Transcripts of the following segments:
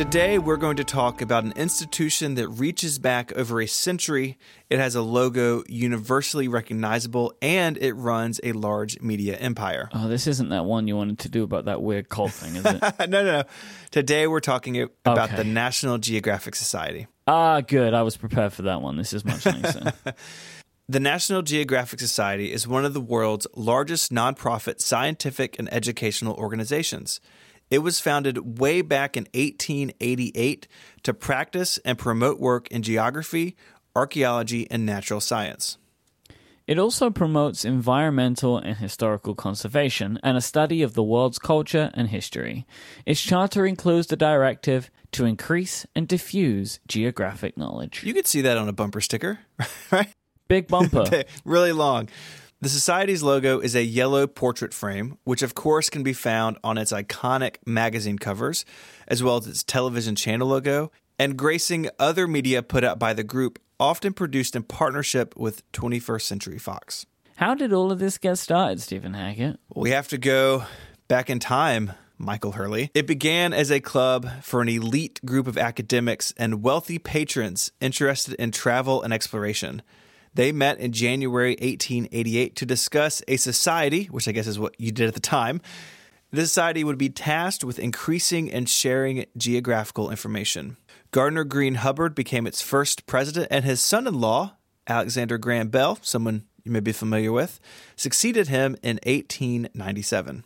Today, we're going to talk about an institution that reaches back over a century. It has a logo universally recognizable, and it runs a large media empire. Oh, this isn't that one you wanted to do about that weird cult thing, is it? no, no, no. Today, we're talking about Okay. the National Geographic Society. ah, good. I was prepared for that one. This is much nicer. The National Geographic Society is one of the world's largest nonprofit scientific and educational organizations. It was founded way back in 1888 to practice and promote work in geography, archaeology, and natural science. It also promotes environmental and historical conservation and a study of the world's culture and history. Its charter includes the directive to increase and diffuse geographic knowledge. You could see that on a bumper sticker, right? Big bumper. really long. The Society's logo is a yellow portrait frame, which of course can be found on its iconic magazine covers, as well as its television channel logo, and gracing other media put out by the group, often produced in partnership with 21st Century Fox. How did all of this get started, Stephen Hackett? We have to go back in time, Michael Hurley. It began as a club for an elite group of academics and wealthy patrons interested in travel and exploration. They met in January 1888 to discuss a society, which I guess is what you did at the time. The society would be tasked with increasing and sharing geographical information. Gardiner Greene Hubbard became its first president, and his son in law, Alexander Graham Bell, someone you may be familiar with, succeeded him in 1897.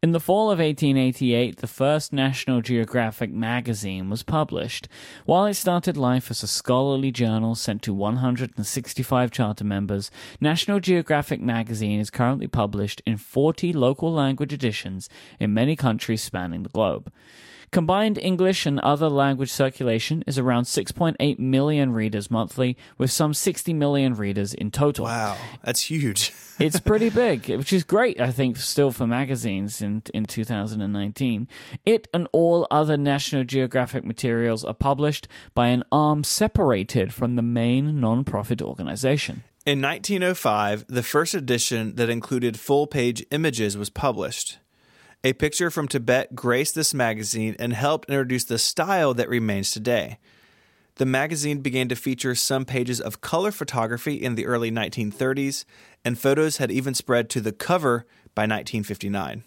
In the fall of 1888, the first National Geographic magazine was published. While it started life as a scholarly journal sent to 165 charter members, National Geographic magazine is currently published in 40 local language editions in many countries spanning the globe. Combined English and other language circulation is around 6.8 million readers monthly, with some 60 million readers in total. Wow, that's huge. it's pretty big, which is great, I think, still for magazines in in 2019. It and all other National Geographic materials are published by an arm separated from the main non-profit organization. In 1905, the first edition that included full page images was published. A picture from Tibet graced this magazine and helped introduce the style that remains today. The magazine began to feature some pages of color photography in the early 1930s, and photos had even spread to the cover by 1959.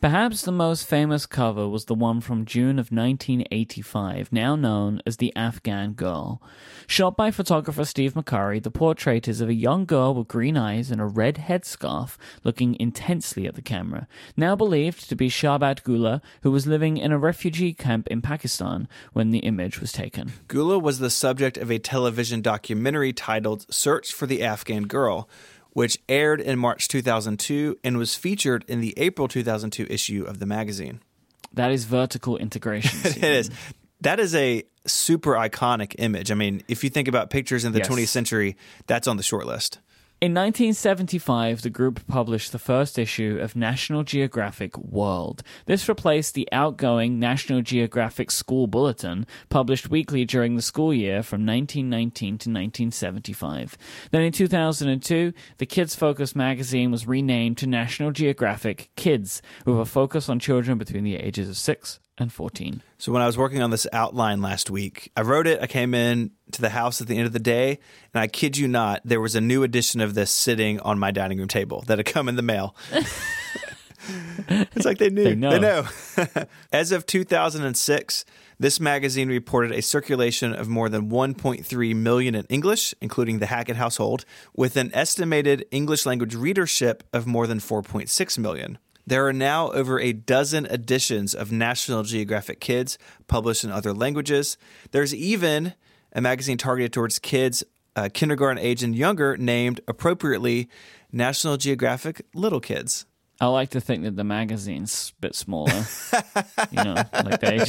Perhaps the most famous cover was the one from June of 1985, now known as The Afghan Girl. Shot by photographer Steve McCurry, the portrait is of a young girl with green eyes and a red headscarf looking intensely at the camera. Now believed to be Sharbat Gula, who was living in a refugee camp in Pakistan when the image was taken. Gula was the subject of a television documentary titled Search for the Afghan Girl, which aired in March 2002 and was featured in the April 2002 issue of the magazine. That is vertical integration. It is. That is a super iconic image. I mean, if you think about pictures in the Yes. 20th century, that's on the short list. In 1975, the group published the first issue of National Geographic World. This replaced the outgoing National Geographic School Bulletin, published weekly during the school year from 1919 to 1975. Then in 2002, the kids focused magazine was renamed to National Geographic Kids, with a focus on children between the ages of 6 and 14. So when I was working on this outline last week, I wrote it. I came in to the house at the end of the day, and I kid you not, there was a new edition of this sitting on my dining room table that had come in the mail. it's like they knew. They know. know. As of 2006, this magazine reported a circulation of more than 1.3 million in English, including the Hackett household, with an estimated English language readership of more than 4.6 million. There are now over a dozen editions of National Geographic Kids published in other languages. There's even a magazine targeted towards kids uh, kindergarten age and younger named appropriately National Geographic Little Kids. I like to think that the magazine's a bit smaller. you know, like they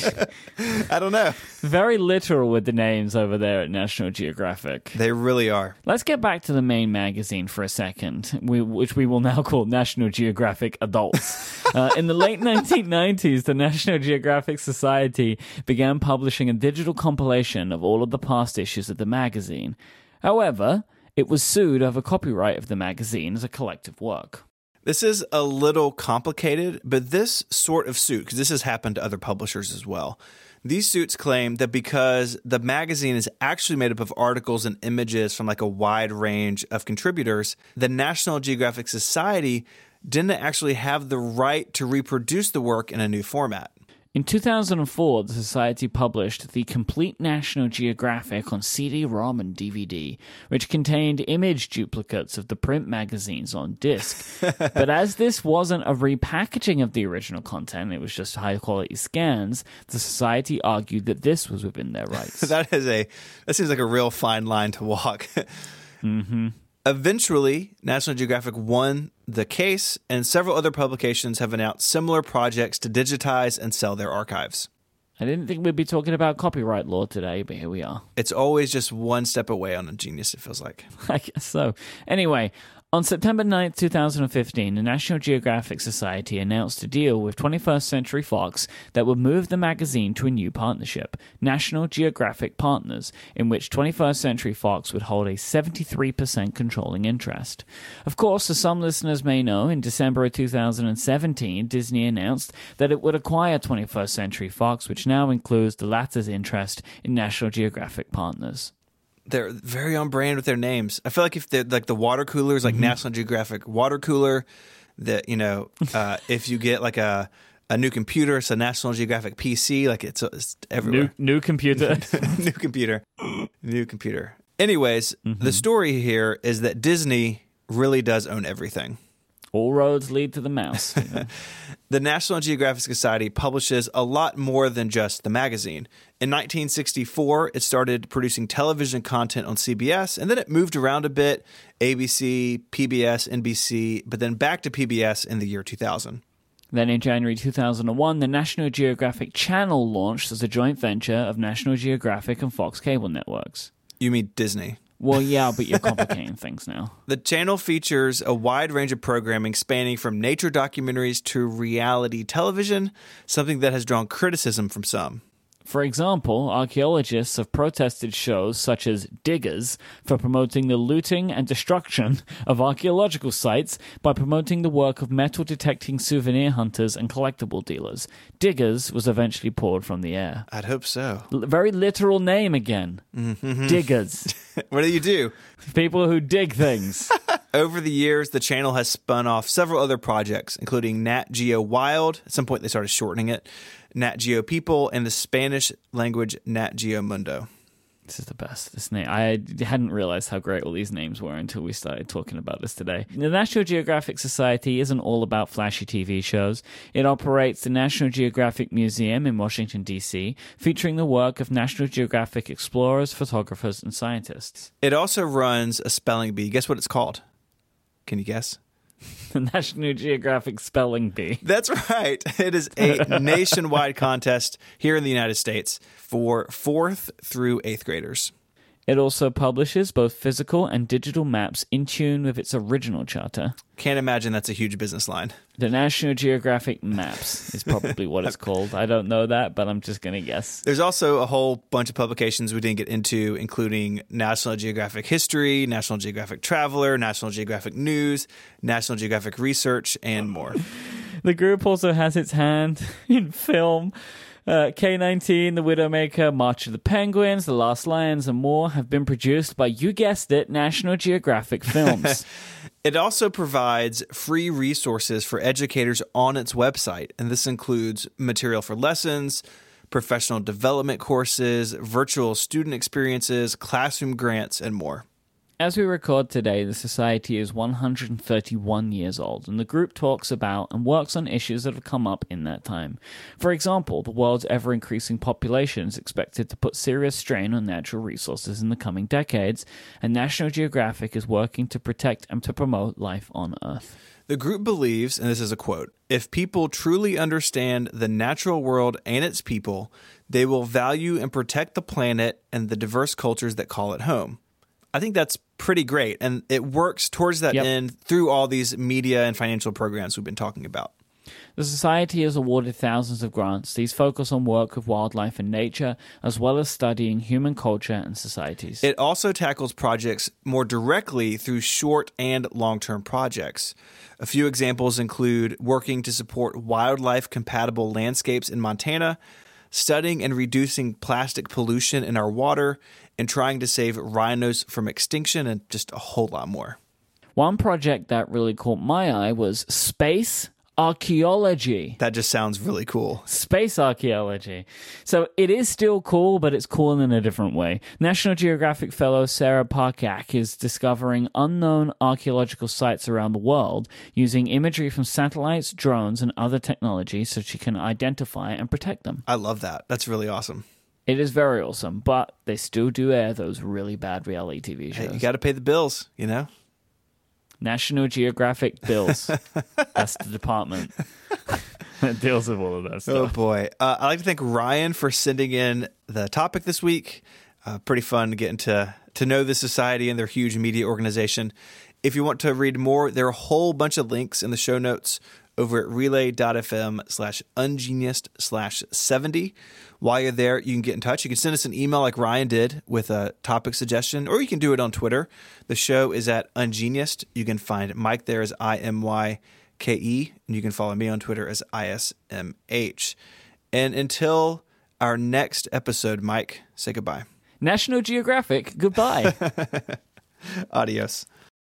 I don't know. very literal with the names over there at National Geographic. They really are. Let's get back to the main magazine for a second, we, which we will now call National Geographic Adults. uh, in the late 1990s, the National Geographic Society began publishing a digital compilation of all of the past issues of the magazine. However, it was sued over copyright of the magazine as a collective work. This is a little complicated, but this sort of suit, because this has happened to other publishers as well, these suits claim that because the magazine is actually made up of articles and images from like a wide range of contributors, the National Geographic Society didn't actually have the right to reproduce the work in a new format. In 2004, the Society published the Complete National Geographic on CD ROM and DVD, which contained image duplicates of the print magazines on disc. but as this wasn't a repackaging of the original content, it was just high quality scans, the Society argued that this was within their rights. that is a that seems like a real fine line to walk. mm-hmm. Eventually, National Geographic won the case, and several other publications have announced similar projects to digitize and sell their archives. I didn't think we'd be talking about copyright law today, but here we are. It's always just one step away on a genius, it feels like. I guess so. Anyway, on September 9, 2015, the National Geographic Society announced a deal with 21st Century Fox that would move the magazine to a new partnership, National Geographic Partners, in which 21st Century Fox would hold a 73% controlling interest. Of course, as some listeners may know, in December of 2017, Disney announced that it would acquire 21st Century Fox, which now includes the latter's interest in National Geographic Partners they're very on brand with their names. I feel like if they're like the water cooler is like mm-hmm. National Geographic water cooler, that you know, uh, if you get like a a new computer, it's a National Geographic PC, like it's, it's everywhere. New, new computer, new computer, new computer. Anyways, mm-hmm. the story here is that Disney really does own everything. All roads lead to the mouse. You know? the National Geographic Society publishes a lot more than just the magazine. In 1964, it started producing television content on CBS, and then it moved around a bit ABC, PBS, NBC, but then back to PBS in the year 2000. Then in January 2001, the National Geographic Channel launched as a joint venture of National Geographic and Fox Cable Networks. You mean Disney? Well, yeah, but you're complicating things now. The channel features a wide range of programming spanning from nature documentaries to reality television, something that has drawn criticism from some. For example, archaeologists have protested shows such as Diggers for promoting the looting and destruction of archaeological sites by promoting the work of metal detecting souvenir hunters and collectible dealers. Diggers was eventually pulled from the air. I'd hope so. L- very literal name again. Mm-hmm. Diggers. what do you do? People who dig things. Over the years, the channel has spun off several other projects, including Nat Geo Wild. At some point, they started shortening it. Nat Geo People, and the Spanish language Nat Geo Mundo. This is the best. This name I hadn't realized how great all these names were until we started talking about this today. The National Geographic Society isn't all about flashy TV shows. It operates the National Geographic Museum in Washington D.C., featuring the work of National Geographic explorers, photographers, and scientists. It also runs a spelling bee. Guess what it's called? Can you guess? the National Geographic Spelling Bee. That's right. It is a nationwide contest here in the United States for fourth through eighth graders. It also publishes both physical and digital maps in tune with its original charter. Can't imagine that's a huge business line. The National Geographic Maps is probably what it's called. I don't know that, but I'm just going to guess. There's also a whole bunch of publications we didn't get into, including National Geographic History, National Geographic Traveler, National Geographic News, National Geographic Research, and more. the group also has its hand in film uh, K19, The Widowmaker, March of the Penguins, The Last Lions, and more have been produced by, you guessed it, National Geographic Films. it also provides free resources for educators on its website, and this includes material for lessons, professional development courses, virtual student experiences, classroom grants, and more. As we record today, the Society is 131 years old, and the group talks about and works on issues that have come up in that time. For example, the world's ever increasing population is expected to put serious strain on natural resources in the coming decades, and National Geographic is working to protect and to promote life on Earth. The group believes, and this is a quote if people truly understand the natural world and its people, they will value and protect the planet and the diverse cultures that call it home. I think that's pretty great. And it works towards that yep. end through all these media and financial programs we've been talking about. The Society has awarded thousands of grants. These focus on work with wildlife and nature, as well as studying human culture and societies. It also tackles projects more directly through short and long term projects. A few examples include working to support wildlife compatible landscapes in Montana, studying and reducing plastic pollution in our water, and trying to save rhinos from extinction, and just a whole lot more. One project that really caught my eye was space archaeology. That just sounds really cool. Space archaeology. So it is still cool, but it's cool in a different way. National Geographic fellow Sarah Parcak is discovering unknown archaeological sites around the world using imagery from satellites, drones, and other technology so she can identify and protect them. I love that. That's really awesome. It is very awesome, but they still do air those really bad reality TV shows. Hey, you got to pay the bills, you know? National Geographic Bills. That's the department that deals with all of that stuff. Oh boy! Uh, I'd like to thank Ryan for sending in the topic this week. Uh, pretty fun getting to to know the society and their huge media organization. If you want to read more, there are a whole bunch of links in the show notes over at relay.fm slash ungeniused slash 70. While you're there, you can get in touch. You can send us an email like Ryan did with a topic suggestion, or you can do it on Twitter. The show is at ungeniused. You can find Myke there as I M Y K E, and you can follow me on Twitter as ISMH. And until our next episode, Myke, say goodbye. National Geographic, goodbye. Adios.